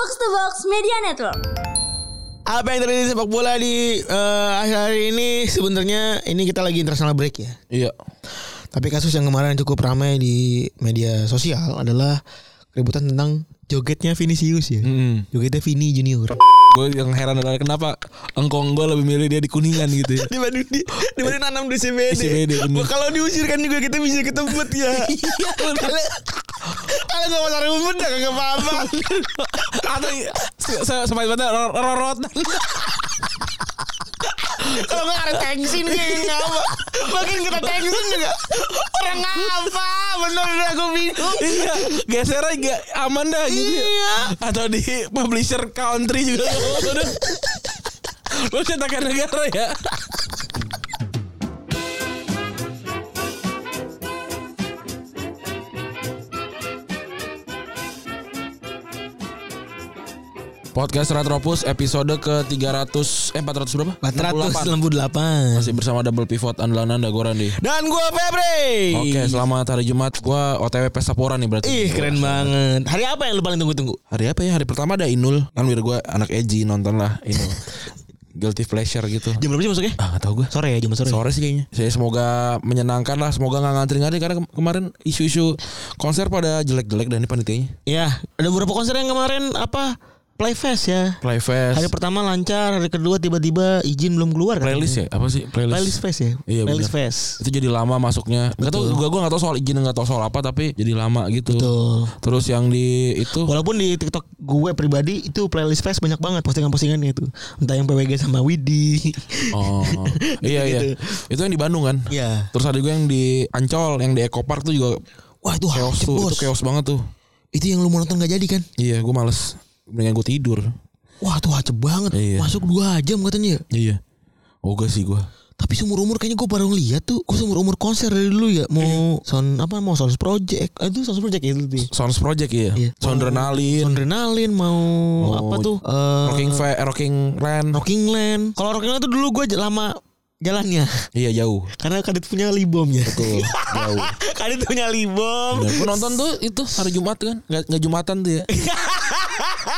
Box to Box Media Network. Apa yang terjadi di sepak bola di eh, akhir-akhir ini sebenarnya ini kita lagi international break ya. Iya. Tapi kasus yang kemarin cukup ramai di media sosial adalah keributan tentang jogetnya Vinicius ya. Mm. Jogetnya Vini Junior. Gue yang heran adalah kenapa engkong gue lebih milih dia di kuningan gitu ya. dibanding di, dibanding nanam di CBD. CBD, kalau diusirkan juga kita bisa ke tempat ya. Kalau nggak masalah rumput ya nggak apa-apa. Atau sempat banget rorot. Kalau nggak ada tensin kayak ngapa. Makin kita tensin juga. Orang ngapa? Bener udah aku bingung. Iya, geser aja aman dah gitu. ya. Iya. Atau di publisher country juga. Lo cetakan negara ya. Podcast Retropus episode ke 300 eh 400 berapa? 468. Masih bersama double pivot andalan Anda gue Randy. Dan gue Febri. Oke, selamat hari Jumat. Gua OTW Pesta Pora nih berarti. Ih keren banget. Hari apa yang lu paling tunggu-tunggu? Hari apa ya? Hari pertama ada Inul. Kan biar gue anak Eji nonton lah Inul. Guilty pleasure gitu. Jam berapa sih masuknya? Ah gak tau gue. Sore ya, jam sore. Sore sih kayaknya. Saya semoga menyenangkan lah. Semoga nggak ngantri-ngantri karena ke- kemarin isu-isu konser pada jelek-jelek dan ini panitianya. Ya, ada beberapa konser yang kemarin apa? Playfest ya. Playfest. Hari pertama lancar, hari kedua tiba-tiba izin belum keluar kan? playlist ya? Apa sih playlist? Playlist Fest ya. Iya, Playlist bener. Fest. Itu jadi lama masuknya. Gak tau, gue gue gak tau soal izin gak tau soal apa tapi jadi lama gitu. Betul. Terus yang di itu Walaupun di TikTok gue pribadi itu playlist fest banyak banget postingan-postingannya itu. Entah yang PWG sama Widi. Oh iya iya. Gitu. Itu yang di Bandung kan? Iya. Terus ada juga yang di Ancol, yang di Eco Park tuh juga Wah itu chaos tuh. bos. Itu chaos banget tuh. Itu yang lu mau nonton gak jadi kan? Iya, gue males. Mendingan gue tidur. Wah tuh hajep banget. Iya. Masuk 2 jam katanya. Iya. Oke sih gue. Tapi seumur umur kayaknya gue baru ngeliat tuh. Gue seumur umur konser dari dulu ya. Mau sound apa? Mau sound project. Ah, itu sound project ya itu dia. Sounds Project ya. Iya. Soundrenalin. Adrenalin mau Mau apa tuh? Eh, Rocking Fair, eh, Rocking Land. Rocking Land. Kalau Rocking Land tuh dulu gue lama jalannya. Iya jauh. Karena Kadit punya libomnya. Betul. jauh. Kadit punya libom. Gue nonton tuh itu hari Jumat kan. Nggak, nggak Jumatan tuh ya.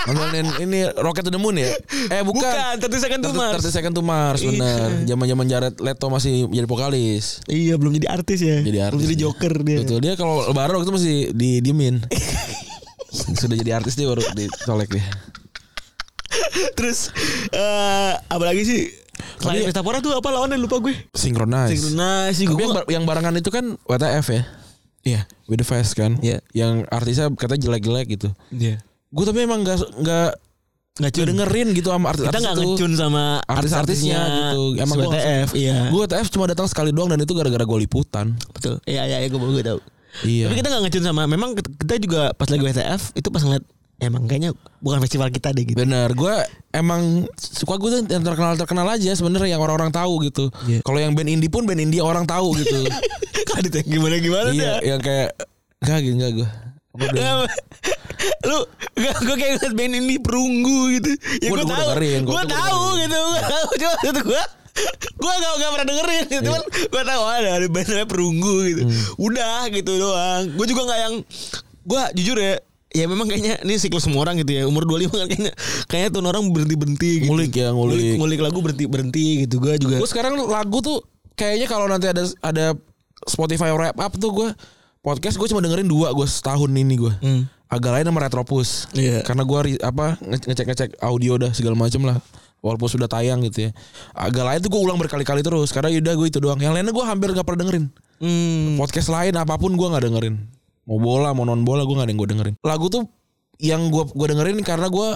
Nontonin ini Rocket to the Moon ya. Eh bukan. Bukan, 30 Second to Mars. 30 Second to Mars Iya. bener. Zaman-zaman Jared Leto masih jadi vokalis. Iya belum jadi artis ya. Jadi artis. Belum jadi. Joker dia. Betul dia kalau lebaran waktu itu masih didiemin. Sudah jadi artis dia baru dicolek dia. Terus eh apa lagi sih? Selain Pora tuh apa lawannya lupa gue. Synchronize. Synchronize Tapi gue. yang, bar- yang barengan itu kan WTF ya. Iya. With the Fest kan. Iya. Yang artisnya katanya jelek-jelek gitu. Iya. Gue tapi emang gak nggak Nggak dengerin gitu sama artis Kita nggak ngecun sama artis-artisnya gitu. Emang gua- WTF, iya. Gue WTF cuma datang sekali doang dan itu gara-gara gue liputan. Betul. Iya iya iya gue gue tahu. Iya. Tapi kita nggak ngecun sama. Memang kita juga pas lagi WTF itu pas ngeliat emang kayaknya bukan festival kita deh gitu. Bener, gue emang suka gue tuh yang terkenal terkenal aja sebenarnya yang orang-orang tahu gitu. Iya. Kalau yang band indie pun band indie orang tahu gitu. Kadit yang gimana gimana iya, yang kayak enggak gitu enggak gue. Lu gak gue kayak ngeliat band ini perunggu gitu. Ya gue tahu. Gue tahu gitu. Gue tahu cuma itu gue gue gak, gak pernah dengerin gitu Iya. kan gue tahu ada ada band namanya perunggu gitu Hmm. udah gitu doang gue juga nggak yang gue jujur ya ya memang kayaknya ini siklus semua orang gitu ya umur 25 kan kayaknya kayaknya tuh orang berhenti berhenti gitu. Ngulik ya, ngulik. ngulik lagu berhenti berhenti gitu gue juga Gue sekarang lagu tuh kayaknya kalau nanti ada ada Spotify wrap up tuh gue podcast gue cuma dengerin dua gue setahun ini gue. Hmm. Agak lain sama Retropus. Iya. Karena gue apa nge- ngecek-ngecek audio dah segala macem lah. Walaupun sudah tayang gitu ya. Agak lain tuh gue ulang berkali-kali terus. Karena yaudah gue itu doang. Yang lainnya gue hampir gak pernah dengerin. Hmm. Podcast lain apa pun gue gak dengerin. Mau bola mau non bola gue gak ada yang gue dengerin. Lagu tuh yang gue gue dengerin karena gue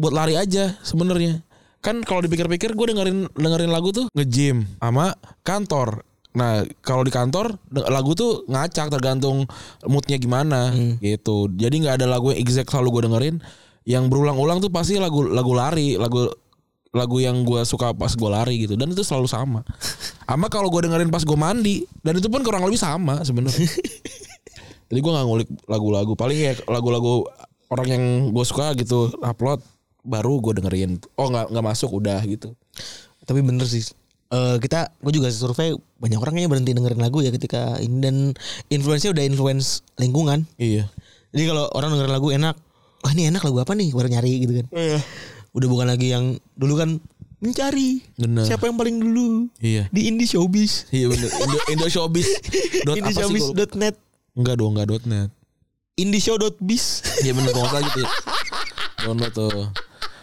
buat lari aja sebenarnya. Kan kalau dipikir-pikir gue dengerin dengerin lagu tuh nge-gym sama kantor. Nah kalau di kantor lagu tuh ngacak tergantung moodnya gimana gitu. Jadi nggak ada lagu yang exact selalu gue dengerin. Yang berulang-ulang tuh pasti lagu lagu lari, lagu lagu yang gue suka pas gue lari gitu dan itu selalu sama. Sama kalau gue dengerin pas gue mandi dan itu pun kurang lebih sama sebenarnya. Jadi gue nggak ngulik lagu-lagu paling ya lagu-lagu orang yang gue suka gitu upload baru gue dengerin. Oh nggak nggak masuk udah gitu. Tapi bener sih. Eh kita gue juga survei banyak orang kayaknya berhenti dengerin lagu ya ketika ini dan influence udah influence lingkungan. Iya. Jadi kalau orang dengerin lagu enak, wah ini enak lagu apa nih baru nyari gitu kan udah bukan lagi yang dulu kan mencari Bener. siapa yang paling dulu Iya. di indie showbiz Iya bener. Indo, Indo Showbiz. Dot sih? gua lupa. indieshowbiz.net Enggak dong, enggak dot net. indieshow.biz Iya bener kalau gitu ya. Download tuh.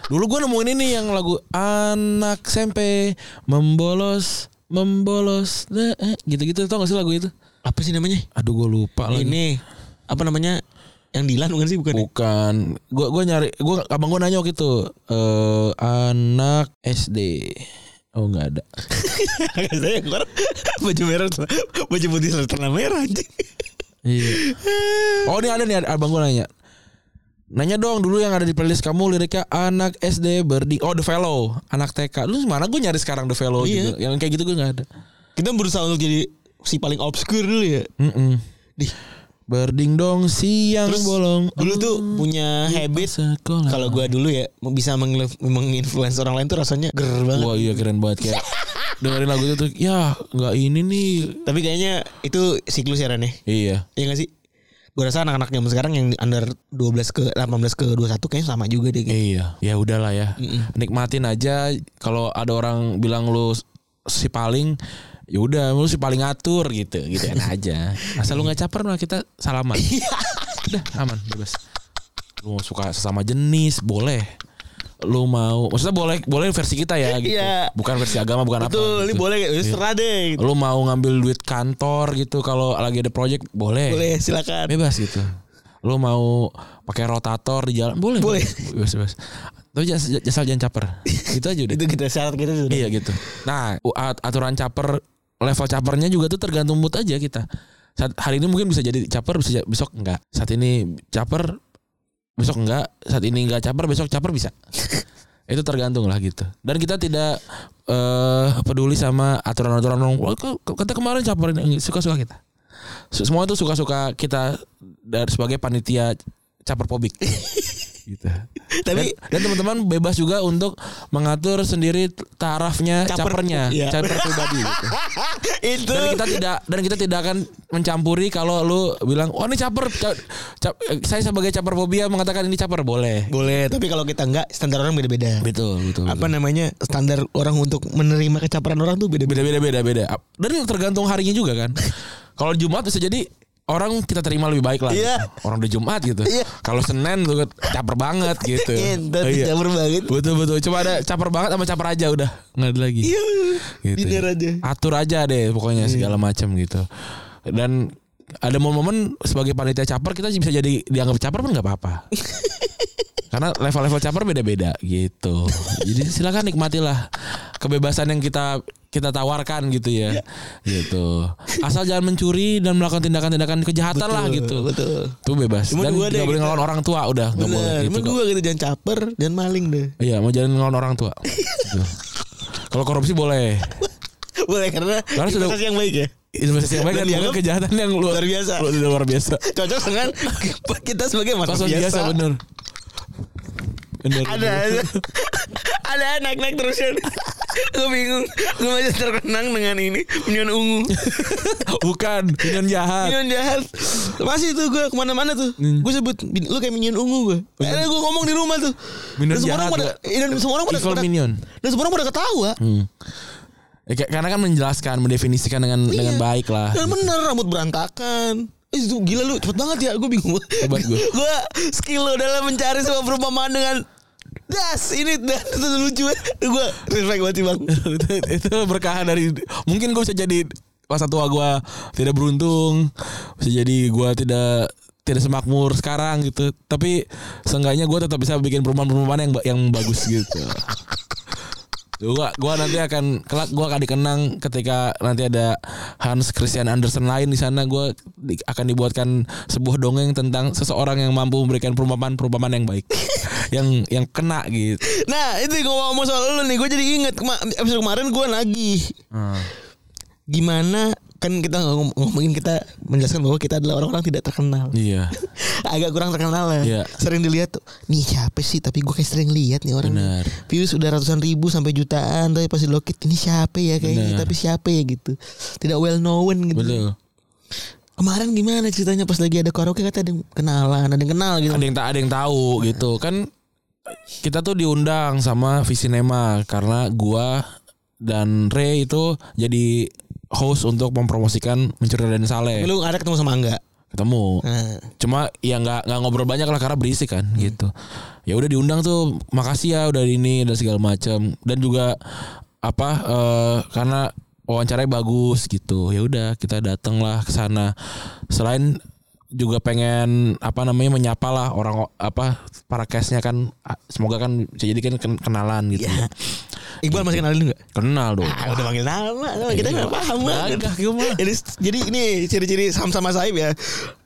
Dulu gue nemuin ini yang lagu anak SMP membolos membolos eh, gitu-gitu tau gak sih lagu itu? apa sih namanya Aduh gue lupa lagi. ini apa namanya yang Dilan bukan sih bukan ya? Bukan. Gue gua nyari gua abang gue nanya waktu itu eh anak SD. Oh nggak ada. saya keluar baju merah baju putih celana merah Iya. Oh ini ada nih abang gue nanya. Nanya dong dulu yang ada di playlist kamu liriknya anak SD berding. Oh The Fellow, anak TK. Lu mana gue nyari sekarang The Fellow Iya. juga. Yang kayak gitu gue nggak ada. kita berusaha untuk jadi si paling obskur dulu ya Mm-mm. di Berding dong siang Terus bolong. dulu tuh punya habit sekolah. kalau gua dulu ya bisa menginfluence orang lain tuh rasanya ger banget Wah iya keren banget kayak dengerin lagu itu tuh ya nggak ini nih. tapi kayaknya itu siklus ya Ran ya Iya. Iya gak sih gue rasa anak-anak zaman sekarang yang under 12 ke 18 ke 21 kayaknya sama juga deh kayaknya. Iya, ya udahlah ya. Mm-mm. Nikmatin aja kalau ada orang bilang lu si paling ya udah lu si paling ngatur gitu, gitu aja. Asal lu nggak caper mah kita salaman. udah aman, bebas. Lu mau suka sesama jenis boleh. Lu mau maksudnya boleh boleh versi kita ya gitu. Iya. Bukan versi agama bukan apa. Betul, ini gitu. boleh ya serah deh. gitu. Lu mau ngambil duit kantor gitu kalau lagi ada project boleh. Boleh silakan. Bebas gitu. Lu mau pakai rotator di jalan boleh. Boleh. Bebas bebas. Tapi jangan asal jangan caper. Itu aja udah. Itu kita syarat kita sudah. iya gitu. Nah, aturan caper level capernya juga tuh tergantung mood aja kita. Saat hari ini mungkin bisa jadi caper bisa besok enggak. Saat ini caper besok enggak. Saat ini enggak caper besok caper bisa. itu tergantung lah gitu. Dan kita tidak eh peduli sama aturan-aturan orang. "Wah, kok- kok Kata kemarin caperin suka-suka kita. Se- Semua itu suka-suka kita dari sebagai panitia caper pobik. gitu. Tapi Dan, dan teman-teman bebas juga untuk mengatur sendiri tarafnya Caper, capernya, iya. caper pribadi gitu. itu Dan kita tidak dan kita tidak akan mencampuri kalau lu bilang, "Oh, ini caper." ca- cap- eh, saya sebagai caper fobia mengatakan ini caper boleh. boleh, tapi kalau kita enggak standar orang beda-beda. Betul, betul. Apa namanya? Standar orang untuk menerima kecaperan orang tuh beda-beda. beda-beda beda-beda. Dan tergantung harinya juga kan. Kalau Jumat bisa jadi orang kita terima lebih baik lah. Iya. gitu. Orang udah Jumat gitu. Iya. Kalau Senin tuh caper banget gitu. Entar Iya. caper banget. Betul betul. Coba ada caper banget sama caper aja udah nggak ada lagi. Iya. Gitu. Biner aja. Atur aja deh pokoknya Iya. segala macam gitu. Dan ada momen-momen sebagai panitia caper kita bisa jadi dianggap caper pun nggak apa-apa. Karena level-level caper beda-beda gitu. Jadi silakan nikmatilah kebebasan yang kita kita tawarkan gitu ya. Iya. Gitu. Asal jangan mencuri dan melakukan tindakan-tindakan kejahatan lah gitu. Betul. Itu bebas. Cuman dan deh nggak boleh ngelawan orang tua udah nggak boleh Bener. gitu. Gue gitu jangan caper, jangan maling deh. Iya, mau jangan ngelawan orang tua. Gitu. Kalau korupsi boleh. Boleh karena Karena sudah- yang baik ya. Investasi yang baik Dan kejahatan yang luar, luar biasa. Luar, luar biasa. Cocok dengan kita sebagai manusia Kosong biasa bener. Bener. Ada ada ada naik-naik terus ya. gue bingung. Gue masih terkenang dengan ini minyon ungu. Bukan, minum jahat. Minyon jahat. Masih tuh gue ke mana-mana tuh. Hmm. Gue sebut "Bin- lu kayak minyon ungu gue. Akhirnya gue ngomong di rumah tuh. Minion dan semua orang jahat pada, eh, dan semua orang pada, pada- minion. dan semua orang pada ketawa. Hmm. Ya, karena kan menjelaskan, mendefinisikan dengan dengan Iya. baik lah. Dan bener rambut berantakan. Eh, itu gila lu cepet banget ya Gue bingung Hebat. Gue skill lo dalam mencari sebuah perumpamaan dengan Das ini das itu lucu Gue respect banget sih bang. Itu, itu berkah dari mungkin gue bisa jadi masa tua gue tidak beruntung bisa jadi gue tidak tidak semakmur sekarang gitu. Tapi seenggaknya gue tetap bisa bikin perumahan-perumahan yang yang bagus gitu gua gua nanti akan kelak gua akan dikenang ketika nanti ada Hans Christian Andersen lain di sana. Gua di- akan dibuatkan sebuah dongeng tentang seseorang yang mampu memberikan perumpamaan-perumpamaan yang baik. Yang yang kena gitu. Nah itu ngomong soal lu nih. Gue jadi inget Episode kemarin gue nagih Gimana Kan kita ngom- ngomongin kita Menjelaskan bahwa kita adalah orang-orang tidak terkenal. Iya. Agak kurang terkenal ya. Iya. Sering dilihat tuh Nih siapa sih? Tapi gue kayak sering lihat nih orang. Benar. Views udah ratusan ribu sampai jutaan Tapi pasti lokit Ini siapa ya? Kayaknya Benar. Tapi siapa ya gitu. Tidak well known gitu. Betul. Kemarin gimana ceritanya pas lagi ada karaoke? Kata ada yang kenalan, ada yang kenal gitu. ada yang tak ada yang tahu gitu. Kan kita tuh diundang sama Visinema karena gua dan Ray itu jadi host untuk mempromosikan mencuri dan Saleh. Lu ada ketemu sama Angga. ketemu. Nah, cuma ya nggak nggak ngobrol banyak lah karena berisik kan gitu. Ya udah diundang tuh makasih ya udah ini dan segala macam dan juga apa eh, karena wawancaranya bagus gitu. Ya udah kita datang lah ke sana. Selain juga pengen apa namanya menyapa lah orang apa para castnya kan semoga kan bisa jadi kan ken- kenalan gitu. Iya. Iqbal masih kenalin enggak? kenal dong Ah, udah panggil nama, nama kita nggak paham banget. Jadi, jadi ini ciri-ciri sama-sama Saib ya.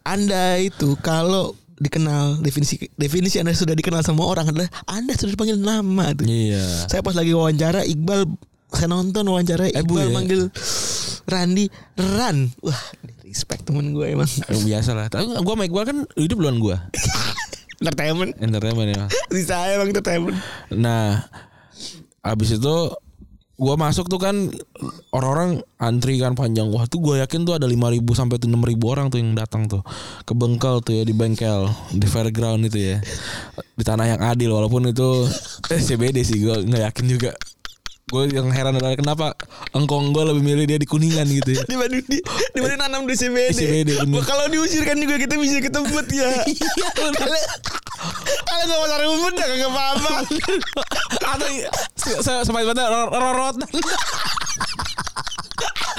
Anda itu kalau dikenal definisi definisi Anda sudah dikenal sama orang adalah Anda sudah dipanggil nama tuh. iya Saya pas lagi wawancara Iqbal saya nonton wawancara Eh, Iqbal ya? manggil Randi Ran. Wah, respect temen gue emang. Eh, biasa lah tapi gua sama Iqbal kan hidup duluan gua Entertainment. entertainment ya Di saya emang entertainment. Nah, abis itu gua masuk tuh kan orang-orang antri kan panjang. Wah tuh gue yakin tuh ada 5.000 sampai tuh 6.000 orang tuh yang datang tuh ke bengkel tuh ya di bengkel di fairground itu ya di tanah yang adil walaupun itu eh, CBD sih gue nggak yakin juga. Gue yang heran adalah kenapa engkong gue lebih milih dia di kuningan gitu ya. dibanding di dibanding nanam di CBD. CBD, kalau diusir kan juga kita bisa ketemu ya. Iya Kalau kalau nggak mau cari rumput ya nggak apa-apa. Atau saya sama ibaratnya rorot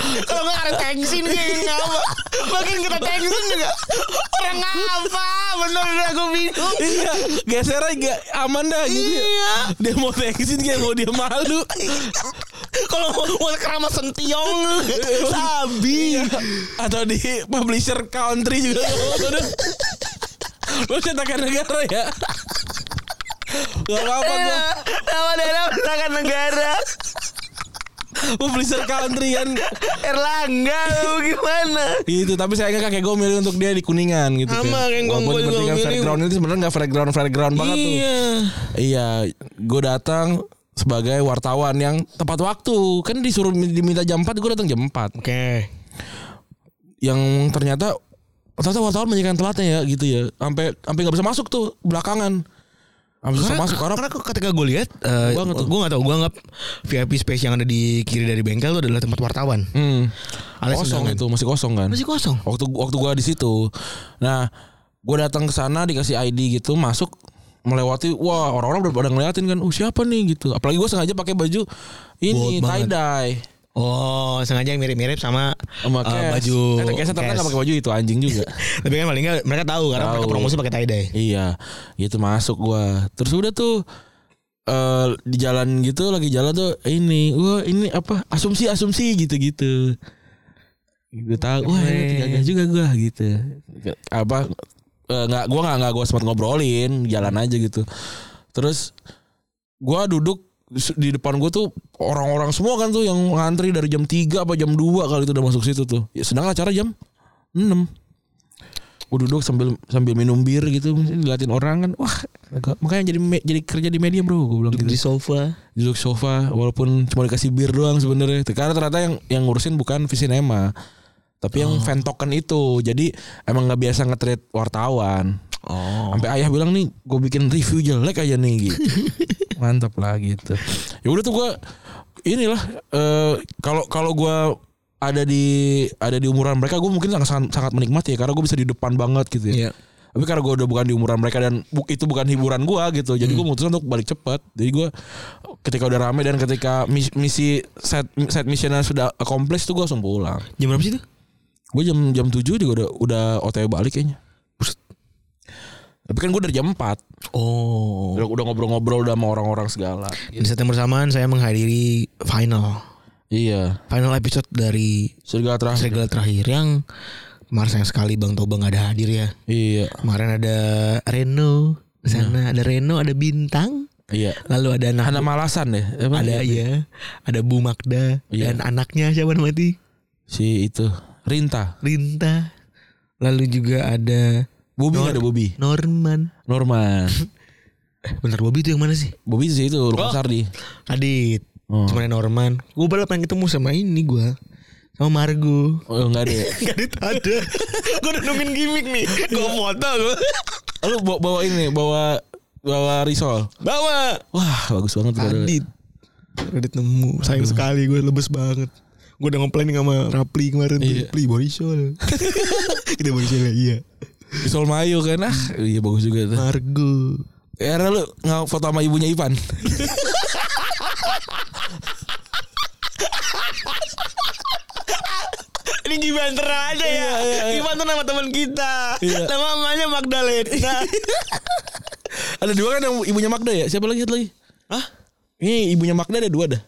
Kalau nggak ada tensin kayak ngapa. Makin kita tensin juga. Orang ngapa? Bener udah gue bingung. Iya, geser aja aman dah gitu. Iya. Dia mau teksin kayak mau dia malu. Kalau mau mau keramat sentiong, sabi. Atau di publisher country juga Lu cetakan negara ya Gak apa-apa gua Nama daerah pertahanan negara. Publisher country kan Erlangga lu gimana? Gitu tapi sayangnya kakek gue milih untuk dia di Kuningan gitu Sama, Walaupun gua juga milih. fairground itu sebenarnya gak fairground fairground banget tuh Iya. Iya Gue datang sebagai wartawan yang tepat waktu Kan disuruh diminta jam 4 gue datang jam 4 Oke. Yang ternyata Ternyata wartawan banyak yang telatnya ya gitu ya Sampai sampai nggak bisa masuk tuh belakangan Nggak bisa masuk karena karena ketika gue lihat, uh, gue nggak tahu, gue anggap VIP space yang ada di kiri dari bengkel itu adalah tempat wartawan. Hmm. Alias kosong itu masih kosong kan? Masih kosong. waktu waktu gua di situ. Nah gua datang ke sana dikasih ID gitu masuk melewati wah orang-orang udah pada ngeliatin kan oh siapa nih? gitu. Apalagi gua sengaja pakai baju ini tie dye Oh, sengaja yang mirip-mirip sama, sama uh, baju. eh, ternyata Cash. nggak pakai baju itu anjing juga. Tapi kan paling nggak mereka tahu karena mereka promosi pakai tie dye. iya gitu masuk gua. Terus udah tuh eh di jalan gitu lagi jalan tuh ini wah ini apa asumsi asumsi gitu gitu gue tahu wah ini gagah juga gua gitu. Apa eh, nggak gua nggak nggak gua sempat ngobrolin jalan aja gitu. Terus gua duduk di depan gue tuh orang-orang semua kan tuh yang ngantri dari jam 3 apa jam 2 kali itu udah masuk situ tuh. Ya sedang acara jam 6 gue duduk sambil sambil minum bir gitu ngeliatin orang kan. Wah makanya jadi jadi kerja di media bro gue bilang Duduk di gitu sofa. duduk sofa walaupun cuma dikasih bir doang sebenarnya. Karena ternyata yang yang ngurusin bukan Visinema tapi yang fan token itu. Jadi emang nggak biasa nge-treat wartawan Oh. sampai ayah bilang nih gue bikin review jelek aja nih gitu. Mantap lah gitu. Ya udah tuh gue inilah eh, kalau kalau gue ada di ada di umuran mereka gue mungkin sangat sangat, menikmati ya karena gue bisa di depan banget gitu ya. Iya. tapi karena gue udah bukan di umuran mereka dan bu- itu bukan hiburan gue gitu jadi gue memutuskan untuk balik cepat. Jadi gue ketika udah rame dan ketika mis- misi set set missionnya sudah accomplish tuh gue langsung pulang. Jam berapa sih itu? gue jam jam 7 juga udah udah otw balik kayaknya tapi kan gue dari jam 4 Oh. Udah, udah ngobrol-ngobrol udah sama orang-orang segala. Di saat yang bersamaan saya menghadiri final. Iya. Final episode dari Serigala terakhir. Serigala terakhir yang kemarin sayang sekali Bang Toba nggak ada hadir ya. Iya. Kemarin ada Reno di sana ada Reno ada Bintang Iya. lalu ada anak Hana Malasan deh. Apa? ada ya ada Bu Magda Iya. dan anaknya siapa namanya Si itu Rinta. Rinta lalu juga ada Bobby Nor- ada Bobby. Norman Norman. bentar Bobby itu yang mana sih Bobby sih itu Lukas Oh. Sardi. Adit Oh. Cuma ada Norman Gue malah pengen ketemu sama ini gue sama Margo. Oh enggak ada ya. Gak ada. gue udah nungguin gimmick nih. Gue foto gue. Lu bawa, bawa ini, bawa bawa risol. Bawa. Wah, bagus banget tuh. Radit. Radit nemu. Sayang sekali gue lebes banget. Gue udah nge-planning sama Rapli kemarin. Iya. Pli Borisol. Kita Borisol ya, iya. Risol mayo kan ah. Iya bagus juga tuh. Margo. Ya lu nggak foto sama ibunya Ivan. Ini gimana aja ya. Iya, iya, iya. Gimana tuh nama teman kita. Iya. Nama namanya Magdalena. ada dua kan yang ibunya Magda ya? Siapa lagi satu lagi? Hah? Ini ibunya Magda ada dua dah.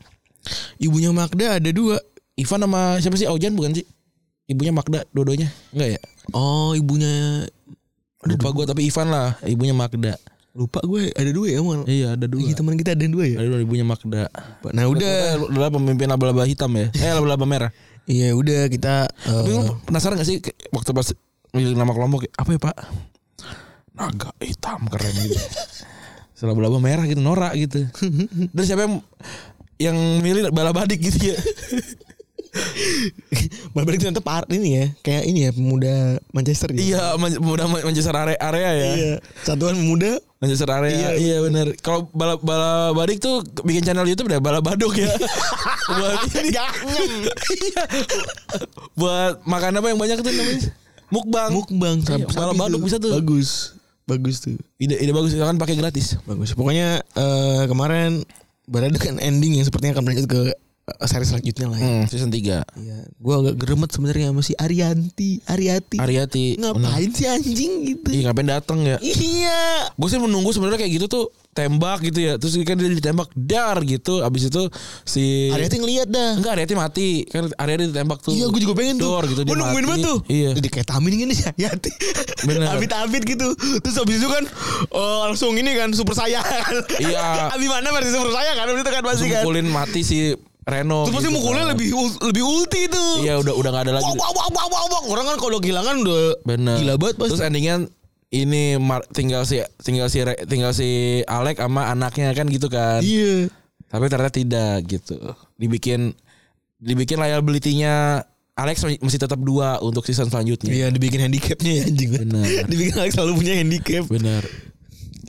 Ibunya Magda ada dua. Ivan sama siapa sih? Aujan bukan sih? Ibunya Magda dua-duanya? Enggak ya? Oh ibunya Lupa gue tapi Ivan lah, ibunya Magda. lupa gue ada dua ya mal. Iya, ada dua. Teman kita ada dua ya. Ada dua ibunya Magda. Nah udah. adalah pemimpin laba-laba hitam ya. Eh laba-laba merah. Iya udah kita. Tapi lu penasaran gak sih waktu pas milih nama kelompok apa ya Pak? Naga hitam keren gitu. Setelah laba merah gitu norak gitu. Dan siapa yang yang milih balabadik gitu ya? Balik ternyata part ini ya Kayak ini ya Pemuda Manchester ya iya, Man- Man- Manchester area, area ya. Iya Satuan Pemuda Manchester area. Iya, Iya, benar. Kalau bala balabadik tuh bikin channel YouTube deh balabadok ya. Buat ini Iya. Buat makan apa yang banyak tuh namanya? Mukbang. Mukbang Iya, sapi balabadok bisa tuh. Bagus Bagus tuh Ide ide bagus kan pakai gratis. Bagus Pokoknya eh, Kemarin Berada dengan ending yang sepertinya akan berlanjut ke seri selanjutnya lah ya. Hmm, season 3. Iya, gue agak geremet sebenarnya sama si Arianti, Ariati. Ariati. Ngapain sih anjing gitu? Iya, ngapain datang ya? Iya. Gue sih menunggu sebenarnya kayak gitu tuh tembak gitu ya. Terus kan dia ditembak dar gitu. Abis itu si Ariati ngeliat dah. Enggak Ariati mati. Kan Ariati ditembak tuh. Iya, gue juga pengen tuh. Dor gitu Gue nungguin banget tuh. Iya. Jadi kayak tamin ini si Ariati. Bener. Abit-abit gitu. Terus abis itu kan oh, langsung ini kan super saya kan. Iya. Abi mana versi super saya kan abis itu kan pasti kan. mukulin mati si Reno. Terus pasti gitu mukulnya kan. lebih lebih ulti tuh. Iya udah udah gak ada lagi. Wah, wah, wah, wah, wah. Orang kan kalau kehilangan udah Bener. gila banget pasti. Terus endingnya ini tinggal si tinggal si tinggal si Alek sama anaknya kan gitu kan. Iya. Tapi ternyata tidak gitu. Dibikin dibikin liability-nya Alex masih tetap dua untuk season selanjutnya. Iya dibikin handicapnya ya anjing. Bener. dibikin Alex selalu punya handicap. Benar.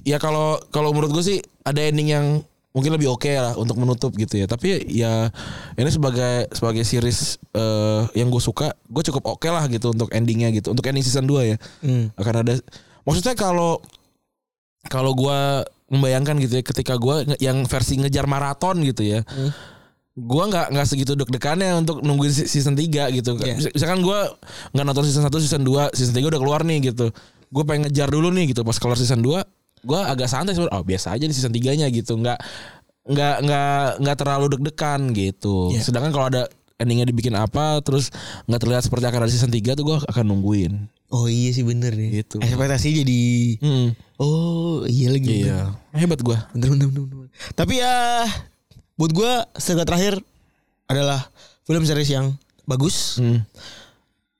Ya kalau kalau menurut gue sih ada ending yang mungkin lebih oke lah untuk menutup gitu ya. Tapi ya ini sebagai sebagai series eh, yang gue suka, gue cukup oke lah gitu untuk endingnya gitu. Untuk ending season 2 ya. Hmm. Akan ada maksudnya kalau kalau gue membayangkan gitu ya ketika gue yang versi ngejar maraton gitu ya. Hmm. Gua nggak nggak segitu deg-degannya untuk nungguin se- season 3 gitu. Mis- Misalkan gua nggak nonton season 1, season 2, season 3 udah keluar nih gitu. Gue pengen ngejar dulu nih gitu pas keluar season 2 gua agak santai sebenarnya. Oh, biasa aja nih season 3-nya gitu. Nggak nggak nggak nggak terlalu deg-degan gitu. Iya. Sedangkan kalau ada endingnya dibikin apa terus nggak terlihat seperti akan ada season 3 tuh gua akan nungguin. Oh iya sih bener nih. Gitu. Ekspektasi jadi Hmm. Oh iya lagi. Iya. Hebat gua. Bener bener bener. bener. Tapi ya buat gue serga terakhir adalah film series yang bagus. Hmm.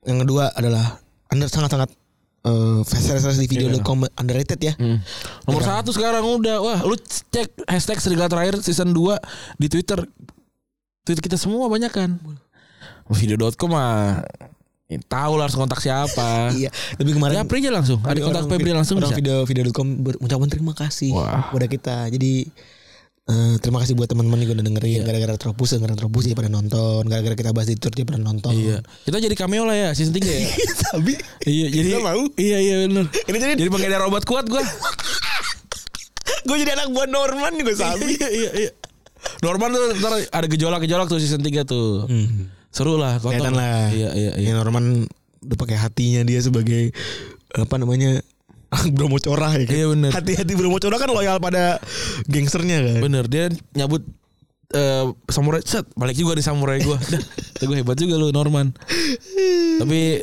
Yang kedua adalah under sangat sangat uh, series di video.com underrated ya. Hmm. Nomor satu sekarang udah wah lu cek hashtag serigala terakhir season 2 di Twitter Twitter kita semua banyak kan video.com mah ya, tahu lah harus kontak siapa Iya. Tapi kemarin ya Pri aja langsung ada kontak Febri langsung orang bisa video video.com mengucapkan terima kasih Wah. kepada kita. Jadi eh, terima kasih buat teman-teman juga udah Iya. dengerin gara-gara Tropus gara-gara Tropus ya pada nonton. Gara-gara kita bahas di Tour dia pada nonton. Iya. Kita jadi cameo lah ya season 3 ya? Tapi iya jadi Kita mau? iya iya benar ini jadi jadi pengedar obat kuat gua. Gue jadi anak buah Norman gue sabi. iya iya iya. Norman tuh ntar ada gejolak-gejolak tuh season 3 tuh. Seru lah. Kelihatan lah. iya iya iya. Ya Norman udah pakai hatinya dia sebagai apa namanya Bromo Corah ya kan. Iya, bener. Hati-hati Bromo Corah kan loyal pada gangsternya kan. Bener dia nyabut eh, samurai set balik juga di samurai gue dah gue hebat juga lu Norman tapi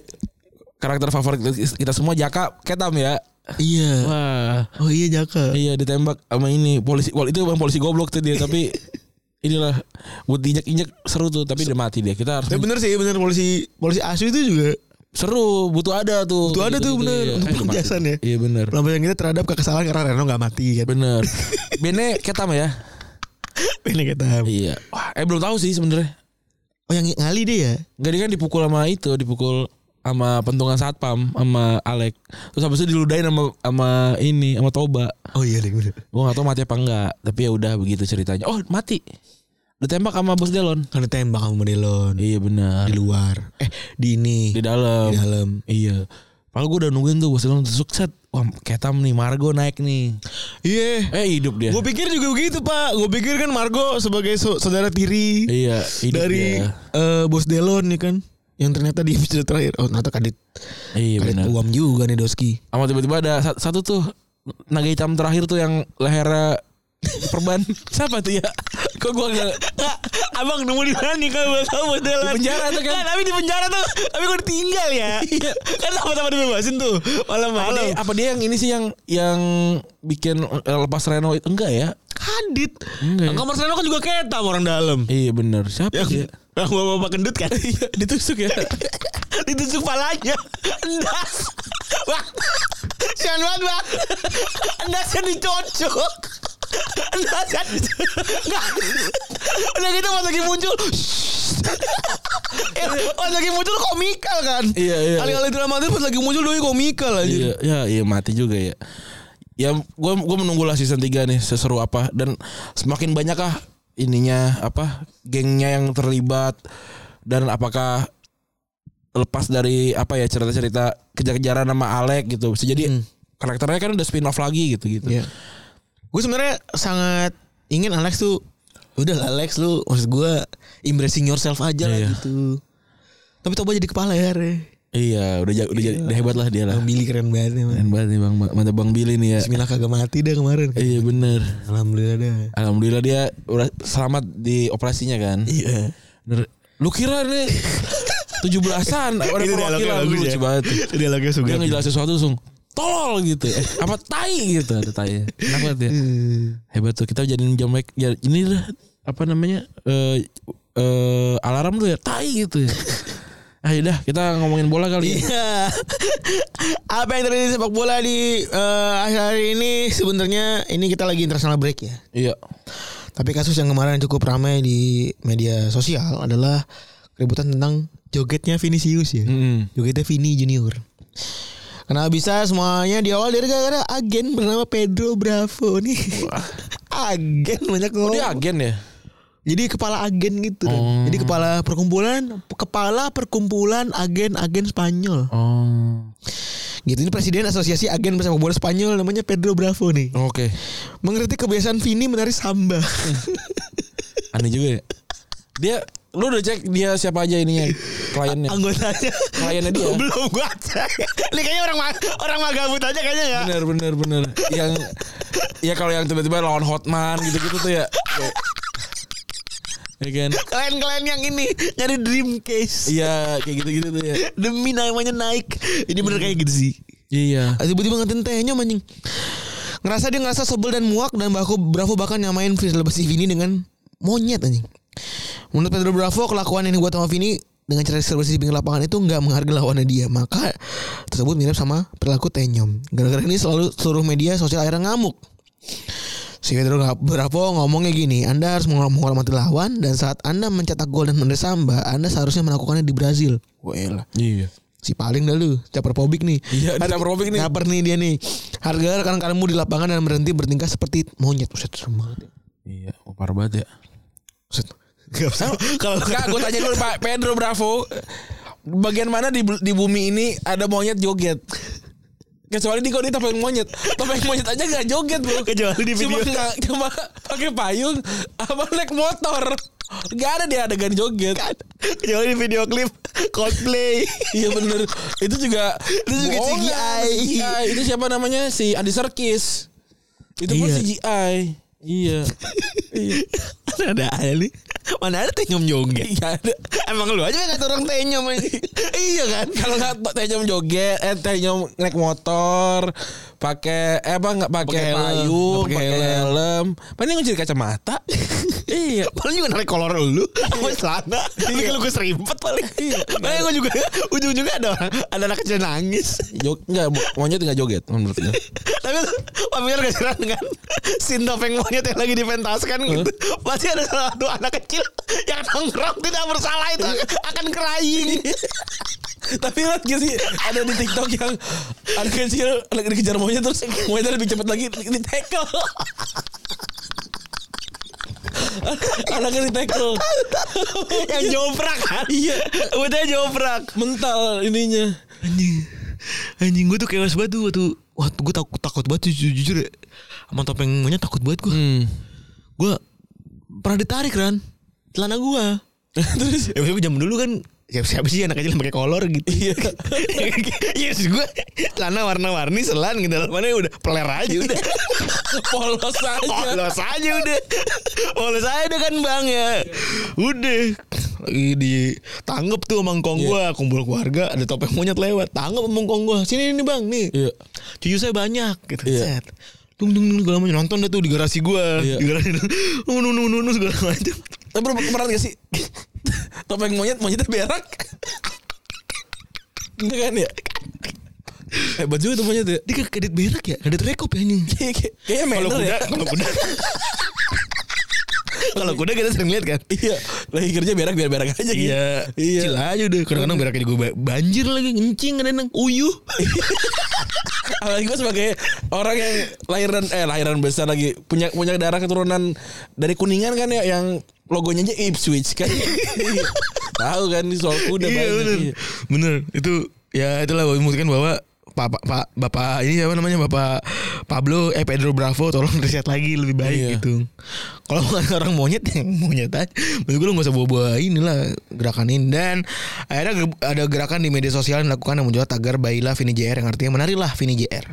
karakter favorit kita semua Jaka Ketam ya Iya. wah Oh iya Jaka. iya ditembak sama ini polisi wal itu bang polisi goblok tuh dia tapi inilah buat diinjak injak seru tuh tapi udah mati dia kita harus Tapi bener sih bener polisi polisi asu itu juga seru butuh ada tuh Butuh ada tuh, bener. iya. Untuk penjelasan ya. iya bener pelampiasan kita terhadap kekesalan karena Reno gak mati kan. bener Bene Ketam ya Ini kita. iya wah eh belum tahu sih sebenarnya Oh yang ngali dia ya? Enggak dia kan dipukul sama itu, dipukul sama pentungan satpam sama Alek. Terus habis itu diludahin sama sama ini sama Toba. Oh iya deh bener. Gua gak tahu mati apa enggak, tapi ya udah begitu ceritanya. Oh, mati. Ditembak sama Bos Delon. Kan ditembak sama Modelon Iya benar. di luar. Eh di ini Di dalam. di dalam. Iya. Padahal gue udah nungguin tuh Bos Delon sukses. Wah, ketam nih Margo naik nih. Iya. Eh hidup dia. Gue pikir juga begitu pak. Gue pikir kan Margo sebagai so- saudara tiri Iya, hidup dari dia. eh, bos Delon nih kan. Yang ternyata di episode terakhir. Oh ternyata kadit Iya kadit benar. uam juga nih Doski. Sama tiba-tiba ada sa- satu tuh naga hitam terakhir tuh yang lehernya perban. Siapa tuh ya? Kok gua gak Abang nemu di mana nih kalau tahu bos Delon? Di penjara tuh kan. Nah, tapi di penjara tuh. Tapi gue ditinggal ya. kan sama-sama dibebasin tuh apa malam-malam. dia, apa dia yang ini sih yang yang bikin eh, lepas Reno itu enggak ya? Kadit. Enggak ya? Kamar Seno kan juga ketam orang dalam. Iya bener Siapa Yang dia? yang bapak kendut kan? Ditusuk ya? Ditusuk palanya. Endas. Bang. Sian banget bang. Endasnya dicocok. Udah gitu pas lagi muncul. Eh, pas lagi muncul komikal kan. Iya, iya, Kali-kali dramatis pas lagi muncul doi komikal aja. Iya, ya, iya mati juga ya. Ya, gue gue menunggu lah season 3 nih seseru apa dan semakin banyak kah ininya apa gengnya yang terlibat dan apakah lepas dari apa ya cerita-cerita kejar-kejaran sama Alek gitu bisa jadi Hmm. karakternya kan udah spin off lagi gitu gitu. Iya. Gue sebenarnya sangat ingin Alex tuh udah Alex lu maksud gue embracing yourself aja lah Iya. gitu. Tapi coba jadi kepala ya. Re. Iya, udah ja- udah, jadi udah hebat lah dia lah. Bang Billy keren banget emang. Keren banget nih Bang mantap Bang Billy nih ya. Bismillah kagak mati dah kemarin. Iya bener Alhamdulillah dah. Alhamdulillah dia udah selamat di operasinya kan. Iya. Bener. Lu kira nih 17-an ada Itu dialognya perwakilan bagus lu ya. lucu banget. Dialognya suka. Dia ngejelasin sesuatu langsung tolol gitu. Eh, apa tai gitu ada tai. Enak banget ya. Hebat tuh kita jadiin jam mic- ya ini lah apa namanya? Eh eh alarm tuh ya tai gitu ya. Ah udah kita ngomongin bola kali ya. Iya. Apa yang terjadi di sepak bola di eh, akhir hari ini sebenarnya ini kita lagi international break ya. Iya. Tapi kasus yang kemarin cukup ramai di media sosial adalah keributan tentang jogetnya Vinicius ya. Mm. Jogetnya Vini Junior. Kenapa bisa semuanya di awal dari gara-gara agen bernama Pedro Bravo nih. agen banyak Oh, ngomong. dia agen ya? Jadi kepala agen gitu. Dan. Oh. Jadi kepala perkumpulan kepala perkumpulan agen-agen Spanyol. Oh. Gitu ini presiden asosiasi agen bersama bola Spanyol namanya Pedro Bravo nih. Oke. Mengkritik kebiasaan Vini menari samba. Aneh juga ya. Dia lu udah cek dia siapa aja ininya kliennya. Anggotanya. Kliennya dia. Belum gua cek. Ini kayaknya orang ma- orang magabut aja kayaknya ya. bener bener bener yang ya kalau yang tiba-tiba lawan Hotman gitu-gitu tuh ya kayak- ya kan Klien-klien yang ini nyari dream case. iya kayak gitu-gitu tuh ya Demi namanya naik. Ini bener kayak gitu sih. iya Ah, Tiba-tiba ngatain tehnya anjing. Ngerasa dia ngerasa sebel dan muak dan Bravo, Bravo bahkan nyamain si Vini dengan monyet anjing. Menurut Pedro Bravo kelakuan yang dibuat sama Vini dengan cara selebrasi di pinggir lapangan itu nggak menghargai lawannya dia. Maka tersebut mirip sama perilaku Tenyom. Gara-gara ini selalu seluruh media sosial akhirnya ngamuk. Si Pedro Bravo ngomongnya gini, Anda harus menghormati lawan dan saat Anda mencetak gol dan mendesak samba, Anda seharusnya melakukannya di Brazil. Wah, iya Si paling dah lu Caper pobik nih Iya, Harga- caper nih. Caper nih dia nih Harga rekan-rekanmu di lapangan Dan berhenti bertingkah seperti monyet Buset banget ya. iya oh, parah banget ya Buset Gak usah Kalau gue tanya dulu Pak Pedro Bravo bagian mana di, di bumi ini ada monyet joget? Kecuali di ini topeng monyet. Topeng monyet aja gak joget bro Kecuali di cuma video. nggak cuma pakai payung apa naik motor. Gak ada dia adegan joget. Kecuali di video klip Coldplay. Iya bener. Itu juga Itu juga CGI. CGI. Itu siapa namanya? Si Andi Serkis. Itu pun Iya. CGI Iya Iya Ada aja nih Mana ada tenyom joget Iya ada Emang lu aja gak orang tenyom aja. Iya kan Kalau nggak Tenyom joget Eh Tenyom naik motor pakai eh apa nggak pakai payung nggak pakai helm paling ngunci kacamata Iya. Paling juga narik kolor lu sama celana. Bikin lu keserimpet paling. Iya. Makanya gue juga ujung-ujungnya ada orang ada anak kecil nangis. Jog, enggak, mo- monyet enggak joget menurut gue. Tapi familiar gak sih Ran, dengan scene topeng monyet yang lagi dipentaskan gitu. Pasti ada salah satu anak kecil yang nongkrong tidak bersalah itu akan crying. Tapi lihat gak sih ada di TikTok yang anak kecil lagi dikejar monyet terus monyetnya lebih cepat lagi di tackle. Anaknya di tackle. yang joprak kan. Iya. Udah joprak. Mental ininya. Anjing. Anjing gue tuh chaos banget tuh waktu waktu gue takut takut banget jujur, jujur ya. Sama topeng monyet takut banget gue. Hmm. Gue pernah ditarik kan celana gue. Terus Ya gue zaman dulu kan siapa siapa sih anak kecil yang pakai kolor gitu. Iya. Iya maksud gue celana warna-warni selan gitu. Mana udah peler aja udah. polos aja. Polos aja udah. Polos aja kan bang ya. Udah. Lagi ditangkep tuh sama ngkong Iya. gua kumpul keluarga ada topeng monyet lewat tangkep sama ngkong gua sini nih bang nih Iya. cucu saya banyak gitu Iya. set tung tung tung segala macam nonton dah tuh di garasi gua Iya. di garasi nu nu nu nu segala macam Tapi pernah pernah gak sih topeng monyet monyetnya berak? Enggak kan ya? Hebat juga tuh monyet ya. dia kayak kadit berak ya kadit rekop ya ini Kayak- Kayaknya kalau manner kuda ya. kalau kuda kalau kuda kita sering lihat kan Iya, lagi kerja berak biar berak aja gitu. Iya, Iya. Cil aja udah. Kadang-kadang beraknya juga ba- banjir lagi, ngencing kadang-kadang. Uyuh. Apalagi gue sebagai orang yang lahiran eh lahiran besar lagi punya punya darah keturunan dari kuningan kan ya yang logonya aja Ipswich kan. Tahu kan soal kuda iya banyak. bener. Iya. Bener. Itu ya itulah membuktikan bahwa Pak, Pak, Pak, Bapak ini siapa namanya Bapak Pablo eh Pedro Bravo tolong riset lagi lebih baik Iya. gitu. Kalau bukan orang monyet yang monyet aja. Maksud gue lu gak usah bawa-bawa inilah gerakan ini dan akhirnya ada gerakan di media sosial yang dilakukan yang menjual tagar Baila Vini JR yang artinya menarilah Vini JR.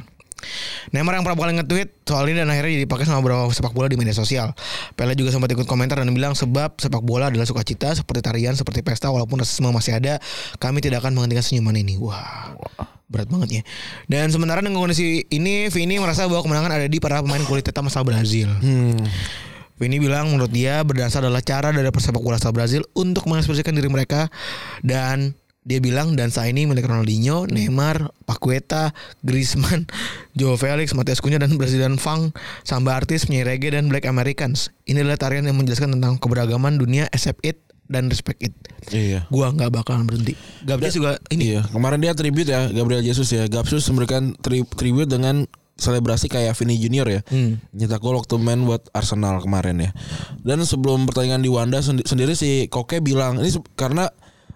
Neymar yang pertama kali nge-tweet soal ini dan akhirnya dipakai sama beberapa sepak bola di media sosial. Pele juga sempat ikut komentar dan bilang sebab sepak bola adalah sukacita seperti tarian, seperti pesta walaupun rasisme masih ada, kami tidak akan menghentikan senyuman ini. Wah, berat banget ya. Dan sementara dengan kondisi ini, Vini merasa bahwa kemenangan ada di para pemain kulit hitam asal Brazil. Hmm. Vini bilang menurut dia berdansa adalah cara dari persepak bola asal Brazil untuk mengekspresikan diri mereka dan dia bilang dansa ini milik Ronaldinho, Neymar, Paqueta, Griezmann, Joe Felix, Matias Cunha dan Brazilian Funk, samba artis, penyanyi reggae dan Black Americans. Ini adalah tarian yang menjelaskan tentang keberagaman dunia, accept it dan respect it. Iya. Gua nggak bakalan berhenti. Gabriel juga ini Iya, kemarin dia tribute ya Gabriel Jesus ya. Gapsus memberikan tri- tribute dengan selebrasi kayak Vini Junior ya. Hmm. Nyetak gol waktu main buat Arsenal kemarin ya. Dan sebelum pertandingan di Wanda sendi- sendiri si Koke bilang ini karena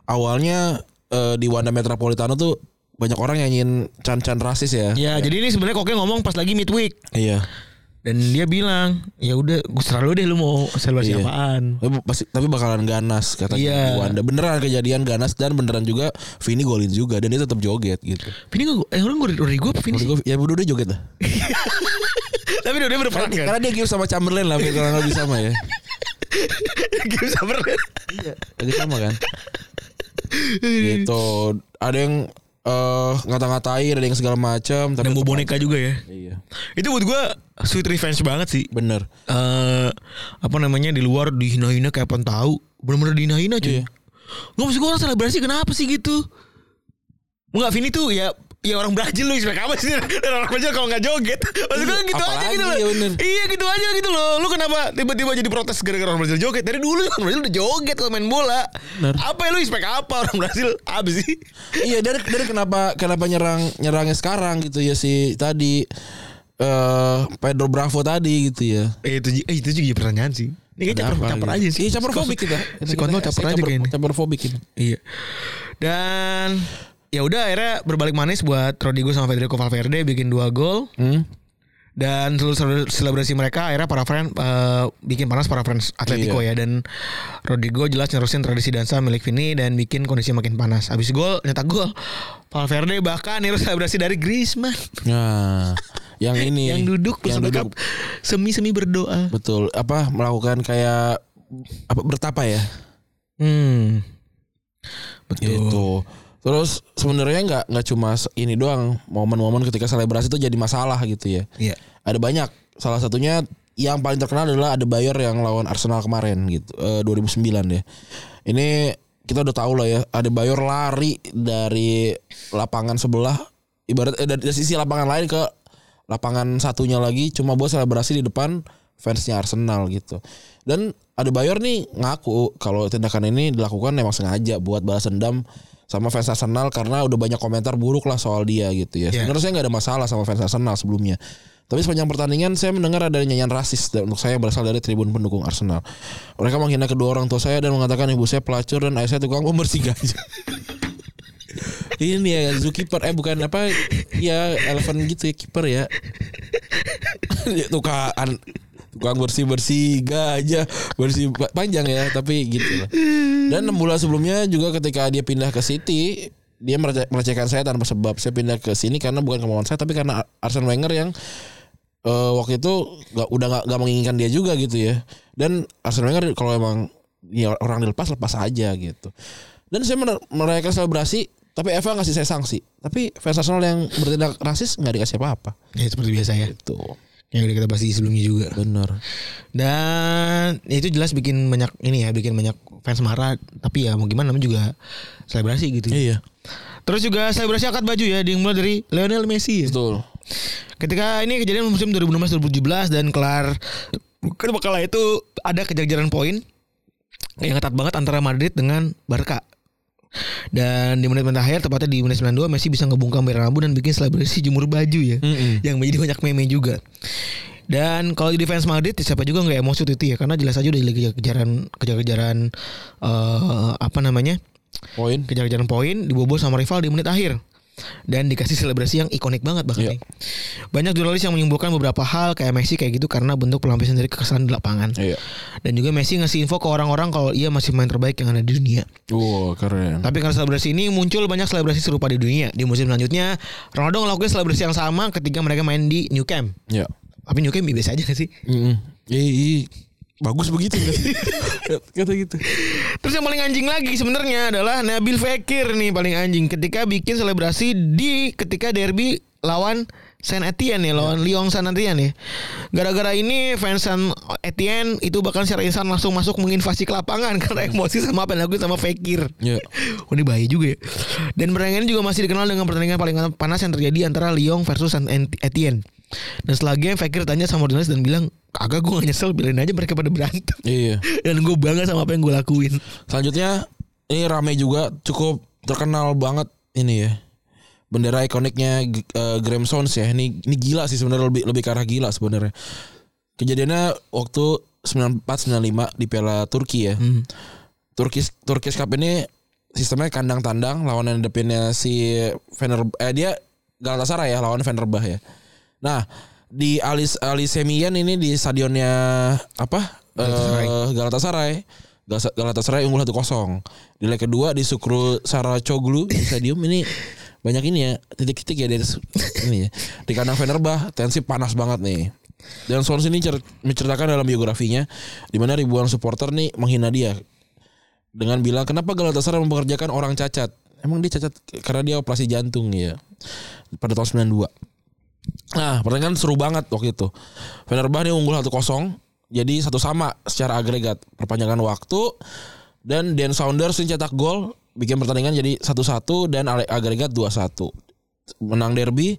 awalnya eh, di Wanda Metropolitano tuh banyak orang nyanyiin can-can rasis ya. Ya, jadi ini sebenarnya Koke ngomong pas lagi midweek Iya. dan dia bilang, "Ya udah, gue serah lu deh lu mau selebrasi Iya. apaan." Tapi, pasti, tapi bakalan ganas katanya Iya. di Wanda. Beneran kejadian ganas dan beneran juga Vini golin juga dan dia tetap joget gitu. Vini gak eh orang gue dari gue apa Vini gua, ya udah udah joget lah. Tapi udah dia berperan kan? Karena dia game sama Chamberlain lah, kayak kurang lebih sama ya. Game sama Iya, lagi sama kan. Gitu. Ada yang eh ngata-ngatain, ada yang segala macam. Dan bawa boneka juga ya. Iya, Itu buat gue sweet revenge banget sih. bener. eh apa namanya di luar dihina-hina kayak apa tahu. Bener-bener dihina-hina cuy. Iya. Nggak maksud gue orang selebrasi kenapa sih gitu? Enggak Vini tuh ya ya orang Brazil lu expect apa sih. Dan orang Brazil kalau nggak joget. Maksud gue Iya, gitu aja gitu loh. ya iya gitu aja gitu loh. Lu kenapa tiba-tiba jadi protes gara-gara orang Brazil joget? Dari dulu orang Brazil udah joget kalau main bola. Bener. apa ya lu expect apa orang Brazil? Apa sih? Iya, dari dari kenapa kenapa nyerang nyerangnya sekarang gitu ya si tadi eh Pedro Bravo tadi gitu ya. eh itu eh, itu juga pertanyaan sih. Ini kayak caper, caper gitu? aja sih. Iya, caper fobik kita. si kontol caper aja kayaknya. Caper fobik ini. Iya. Dan ya udah akhirnya berbalik manis buat Rodrigo sama Federico Valverde bikin dua gol Hmm? dan seluruh selebrasi mereka akhirnya para fans eh, bikin panas para fans Atletico Iya. ya dan Rodrigo jelas nerusin tradisi dansa milik Vini dan bikin kondisi makin panas. Habis gol nyetak gol. Valverde bahkan niru selebrasi dari Griezmann Nah, yang ini yang duduk yang duduk semi-semi berdoa. betul apa melakukan kayak apa bertapa ya Hmm. Betul. gitu terus sebenarnya nggak nggak cuma ini doang momen-momen ketika selebrasi itu jadi masalah gitu ya Iya. ada banyak salah satunya yang paling terkenal adalah ada Bayer yang lawan Arsenal kemarin gitu eh, 2009 ya. Ini kita udah tahu lah ya, ada Bayer lari dari lapangan sebelah ibarat eh, dari sisi lapangan lain ke lapangan satunya lagi cuma buat selebrasi di depan fansnya Arsenal gitu. Dan ada Bayer nih ngaku kalau tindakan ini dilakukan emang sengaja buat balas dendam sama fans Arsenal karena udah banyak komentar buruk lah soal dia gitu ya. Iya. Sebenarnya saya nggak ada masalah sama fans Arsenal sebelumnya. Tapi sepanjang pertandingan saya mendengar ada nyanyian rasis dan untuk saya berasal dari tribun pendukung Arsenal. Mereka menghina kedua orang tua saya dan mengatakan ibu saya pelacur dan ayah saya tukang pembersih gajah. Ini ya zookeeper eh bukan apa ya elephant gitu ya keeper ya. tukang tukang bersih bersih gajah bersih pa- panjang ya tapi gitu lah. Dan enam bulan sebelumnya juga ketika dia pindah ke City dia melecehkan saya tanpa sebab. Saya pindah ke sini karena bukan kemauan saya tapi karena Arsene Wenger yang eh, waktu itu nggak udah nggak nggak menginginkan dia juga gitu ya. Dan Arsene Wenger kalau emang ya orang dilepas lepas aja gitu. Dan saya mer- merayakan selebrasi tapi Eva ngasih saya sanksi. Tapi fans Arsenal yang bertindak rasis nggak dikasih apa-apa. Ya seperti biasa ya. itu Yang udah kita bahas di sebelumnya juga. bener Dan itu jelas bikin banyak ini ya, bikin banyak fans marah. Tapi ya mau gimana namanya juga selebrasi gitu. iya Terus juga selebrasi akad baju ya, dimulai dari Lionel Messi ya. betul Ketika ini kejadian musim 2016-2017 dan kelar kan kala itu ada kejar-kejaran poin yang ketat banget antara Madrid dengan Barca. Dan di menit-menit akhir tepatnya di menit 92 Messi bisa ngebungkam merah lampu dan bikin selebrasi jemur baju ya. Mm-mm. Yang menjadi banyak meme juga. Dan kalau di fans Madrid siapa juga nggak emosi itu ya karena jelas aja udah lagi kejar-kejaran kejar-kejaran eh, apa namanya? poin kejar-kejaran poin dibobol sama rival di menit akhir dan dikasih selebrasi yang ikonik banget bahkan nih. Banyak jurnalis yang menyimpulkan beberapa hal kayak Messi kayak gitu karena bentuk pelampiasan dari kekesalan di lapangan. iya Dan juga Messi ngasih info ke orang-orang kalau ia masih main terbaik yang ada di dunia. wow keren Tapi karena selebrasi ini muncul banyak selebrasi serupa di dunia. Di musim selanjutnya Ronaldo ngelakuin selebrasi yang sama ketika mereka main di New Camp. ya Tapi New Camp biasa aja gak sih? Iya, iya. Bagus begitu kan kata gitu Terus yang paling anjing lagi sebenarnya adalah Nabil Fekir nih paling anjing ketika bikin selebrasi di ketika derby lawan Saint Etienne ya lawan Lyon Saint Etienne ya. Gara-gara ini fans Saint Etienne itu bahkan secara instan langsung masuk menginvasi ke lapangan karena emosi sama dilakuin sama Fekir. ya Oh, ini bahaya juga ya. Dan pertandingan ini juga masih dikenal dengan pertandingan paling panas yang terjadi antara Lyon versus Saint Etienne. Dan setelah game Fekir tanya sama jurnalis dan bilang kagak gue gak nyesel biarin aja mereka pada berantem. iya Dan gue bangga sama apa yang gue lakuin. Selanjutnya ini rame juga cukup terkenal banget ini ya. Bendera ikoniknya uh, Graham Sounds ya. Ini ini gila sih sebenarnya lebih lebih ke arah gila sebenarnya. Kejadiannya waktu 94 95 di Piala Turki ya. Hmm. Turkish Turkish Cup ini sistemnya kandang tandang lawan yang depannya si Fener eh dia Galatasaray ya lawan Fenerbah ya. Nah, di Alis Alisemian ini di stadionnya apa? Galatasaray. Eh, Galatasaray. Gal- Galatasaray unggul 1-0. Di leg kedua di Sukru Saracoglu Stadium ini banyak ini ya titik-titik ya dari ini ya. Di kandang Fenerbah tensi panas banget nih. Dan Sons ini cer- menceritakan dalam biografinya di mana ribuan supporter nih menghina dia dengan bilang kenapa Galatasaray mempekerjakan orang cacat. Emang dia cacat karena dia operasi jantung ya. Pada tahun 92. Nah, pertandingan seru banget waktu itu. Fenerbahce unggul 1-0. Jadi satu sama secara agregat. Perpanjangan waktu dan Dan Saunders yang cetak gol bikin pertandingan jadi 1-1 dan agregat 2-1. Menang derby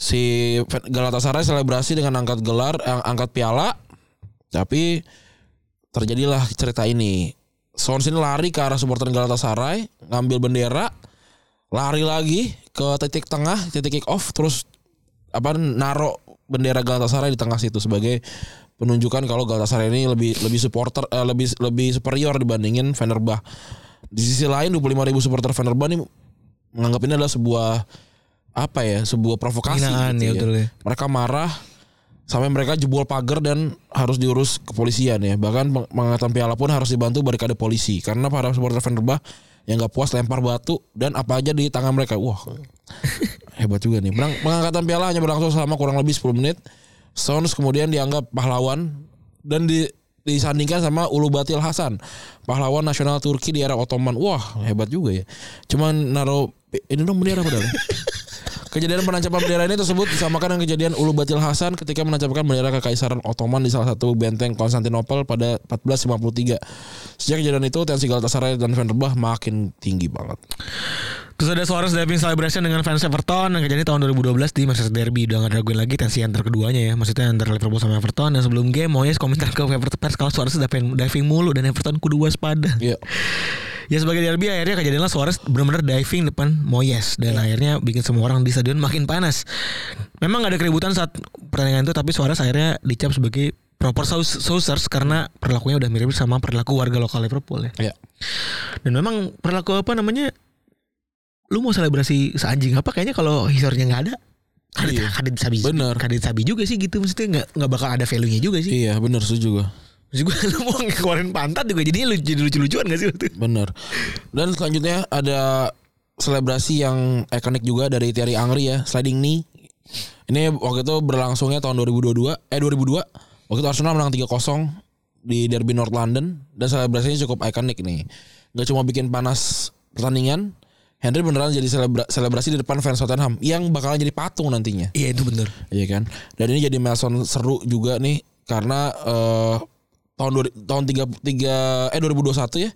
si Galatasaray selebrasi dengan angkat gelar, ang- angkat piala. Tapi terjadilah cerita ini. Sons ini lari ke arah supporter Galatasaray, ngambil bendera, lari lagi ke titik tengah, titik kick off, terus apa naro bendera Galatasaray di tengah situ sebagai penunjukan kalau Galatasaray ini lebih lebih supporter eh, lebih lebih superior dibandingin Fenerbah. Di sisi lain 25 ribu supporter Fenerbah ini menganggap ini adalah sebuah apa ya sebuah provokasi gitu ya, betul ya. mereka marah sampai mereka jebol pagar dan harus diurus kepolisian ya bahkan peng- pengangkatan piala pun harus dibantu barikade polisi karena para supporter Fenerbah yang nggak puas lempar batu dan apa aja di tangan mereka wah hebat juga nih. Perang- pengangkatan piala hanya berlangsung selama kurang lebih 10 menit. Sons kemudian dianggap pahlawan dan di disandingkan sama Ulubatil Hasan pahlawan nasional Turki di era Ottoman. Wah hebat juga ya. Cuman naro ini dong bendera padahal. Kejadian penancapan bendera ini tersebut disamakan dengan kejadian Ulu Batil Hasan ketika menancapkan bendera kekaisaran Ottoman di salah satu benteng Konstantinopel pada 1453. Sejak kejadian itu tensi Galatasaray dan Fenerbah makin tinggi banget. Ada Suarez diving celebration dengan fans Everton yang kejadian tahun 2012 di Manchester Derby. Udah gak raguin lagi tensi antar keduanya ya. Maksudnya antara Liverpool sama Everton. Dan sebelum game Moyes komentar ke Everton Pers kalau Suarez diving, diving mulu dan Everton kudu waspada. Iya. ya sebagai derby akhirnya kejadianlah Suarez benar-benar diving depan Moyes. Dan akhirnya bikin semua orang di stadion makin panas. Memang gak ada keributan saat pertandingan itu tapi Suarez akhirnya dicap sebagai proper saus- sausers karena perilakunya udah mirip sama perilaku warga lokal Liverpool ya. Iya. dan memang perilaku apa namanya lu mau selebrasi seanjing apa kayaknya kalau historinya nggak ada kadit, Iya. kadit sabi Bener. kadit sabi juga sih gitu maksudnya nggak nggak bakal ada value nya juga sih Iya, benar setuju gua. Maksud gue lu mau ngeluarin pantat juga jadinya lu jadi lucu-lucuan gak sih itu? Bener. Dan selanjutnya ada selebrasi yang ikonik juga dari Thierry Angri ya, sliding knee. Ini waktu itu berlangsungnya tahun 2022, eh 2002. Waktu itu Arsenal menang 3-0 di Derby North London dan selebrasinya cukup ikonik nih. Gak cuma bikin panas pertandingan, Henry beneran jadi selebra- selebrasi di depan fans Tottenham yang bakalan jadi patung nantinya. Iya itu bener Iya kan. Dan ini jadi milestone seru juga nih karena eh, tahun dua, tahun tiga, tiga eh 2021 ya.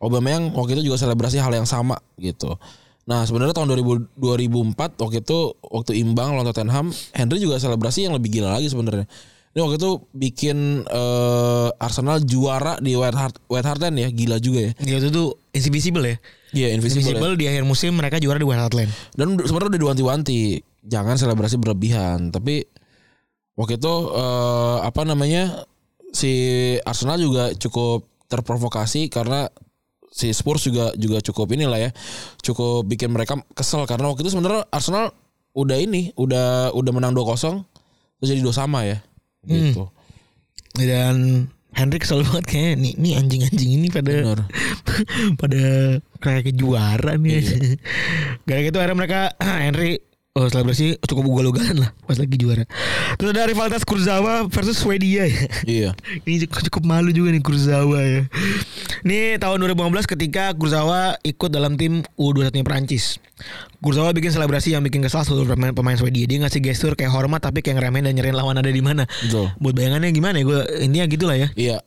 Aubameyang waktu itu juga selebrasi hal yang sama gitu. Nah sebenarnya tahun 2000, 2004 waktu itu waktu imbang lawan Tottenham Henry juga selebrasi yang lebih gila lagi sebenarnya. Ini waktu itu bikin eh, Arsenal juara di White Hart White Hart Lane ya gila juga ya. Ya itu tuh Invisible ya Iya invisible, ya. Invisible di akhir musim mereka juara di Lane Dan sebenarnya udah diwanti-wanti jangan selebrasi berlebihan. Tapi waktu itu eh, apa namanya si Arsenal juga cukup terprovokasi karena si Spurs juga juga cukup inilah ya cukup bikin mereka kesel karena waktu itu sebenarnya Arsenal udah ini udah udah menang 2-0 terus jadi dua sama ya gitu. Dan Henry kesel banget kayaknya nih, nih anjing-anjing ini pada Benar. pada kayak kejuaraan nih. Iya. Gara gitu akhirnya mereka Henry oh, selebrasi cukup ugal-ugalan lah pas lagi juara. Terus ada rivalitas Kurzawa versus Swedia ya. Iya. Ini cukup, malu juga nih Kurzawa ya. Ini tahun 2015 ketika Kurzawa ikut dalam tim U21 Perancis. Kurzawa bikin selebrasi yang bikin kesal seluruh pemain, pemain Swedia. Dia ngasih gestur kayak hormat tapi kayak ngeremehin dan nyeriin lawan ada di mana. Betul. Buat bayangannya gimana ya? Gue intinya gitulah ya. Iya.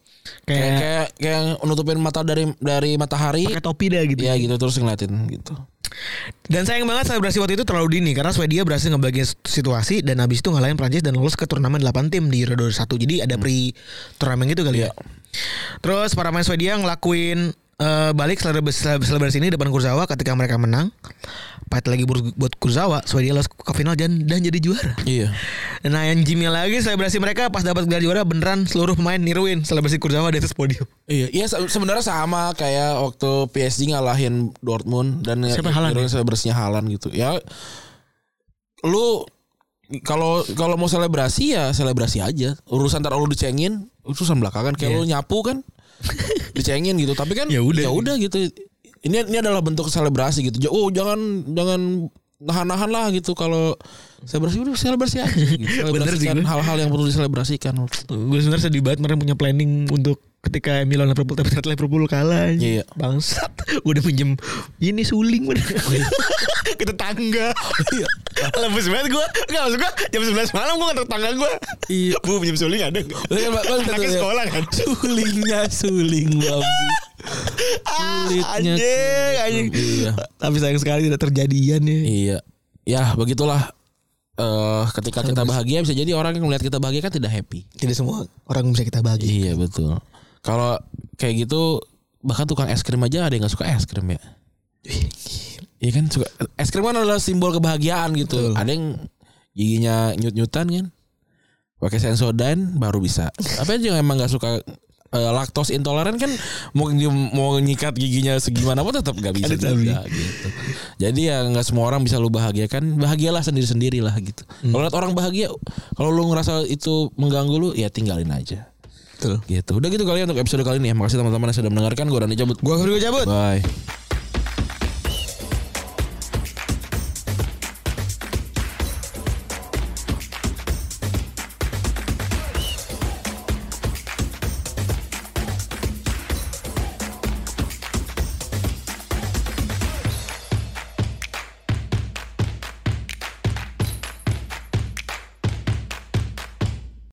Kayak Kayak kayak kayak nutupin mata dari dari matahari. pakai topi dah gitu. Iya gitu terus ngeliatin gitu. Dan sayang banget selebrasi waktu itu terlalu dini karena Swedia berhasil ngebagi situasi dan habis itu ngalahin Prancis dan lolos ke turnamen 8 tim di Euro 21. Jadi ada pre turnamen gitu kali ya. Iya. Terus para pemain Swedia ngelakuin eh, balik selebrasi, selebrasi ini depan Kurzawa ketika mereka menang. Pahit lagi buat, buat Kurzawa, Swedia lolos ke final dan, dan jadi juara. Iya. Nah yang Jimmy lagi selebrasi mereka pas dapat gelar juara beneran seluruh pemain niruin selebrasi Kurzawa di atas podium. Iya, iya se- sebenarnya sama kayak waktu PSG ngalahin Dortmund dan Siapa Haaland Haaland selebrasinya Haaland gitu. Ya lu kalau kalau mau selebrasi ya selebrasi aja. Urusan ntar lu dicengin, urusan belakangan kayak Iya. lu nyapu kan dicengin gitu. Tapi kan Ya udah. ya udah gitu. Ini ini adalah bentuk selebrasi gitu. Oh, jangan jangan nahan-nahan lah gitu kalau selebrasi udah selebrasi aja gitu. Selebrasikan hal-hal yang perlu diselebrasikan. Gue sebenarnya sedih banget mereka punya planning untuk ketika Milan Liverpool tapi ternyata Liverpool kalah. Iya. Bangsat. Udah pinjem ini suling udah. ke tetangga. Iya. Lemes banget gue. Enggak maksud gue jam 11 malam gue ke tetangga gue. Iya. Bu pinjem suling ada? Iya, Anaknya kata- sekolah kan. Sulingnya suling bambu. Kulitnya Ah, Anjing, anjing. Iya. Tapi sayang sekali tidak terjadian ya. Iya. Ya, begitulah. Eh ketika kita bahagia bisa jadi orang yang melihat kita bahagia kan tidak happy. Tidak semua orang bisa kita bagi. Iya, betul. Kalau kayak gitu bahkan tukang es krim aja ada yang gak suka es krim ya. Iya kan suka es krim kan adalah simbol kebahagiaan gitu. Betul. Ada yang giginya nyut-nyutan kan. Pakai Sensodyne baru bisa. Aja yang emang gak suka eh, laktos intoleran kan mau mau nyikat giginya segimana pun tetap gak bisa juga gitu. Jadi ya nggak semua orang bisa lu bahagiakan. Bahagialah sendiri-sendiri lah gitu. Kalau lihat orang bahagia, kalau lu ngerasa itu mengganggu lu ya tinggalin aja. Betul. Gitu. Udah gitu kali ya untuk episode kali ini ya. Makasih teman-teman yang sudah mendengarkan. Gue Rani cabut. Gua Febri cabut. Bye.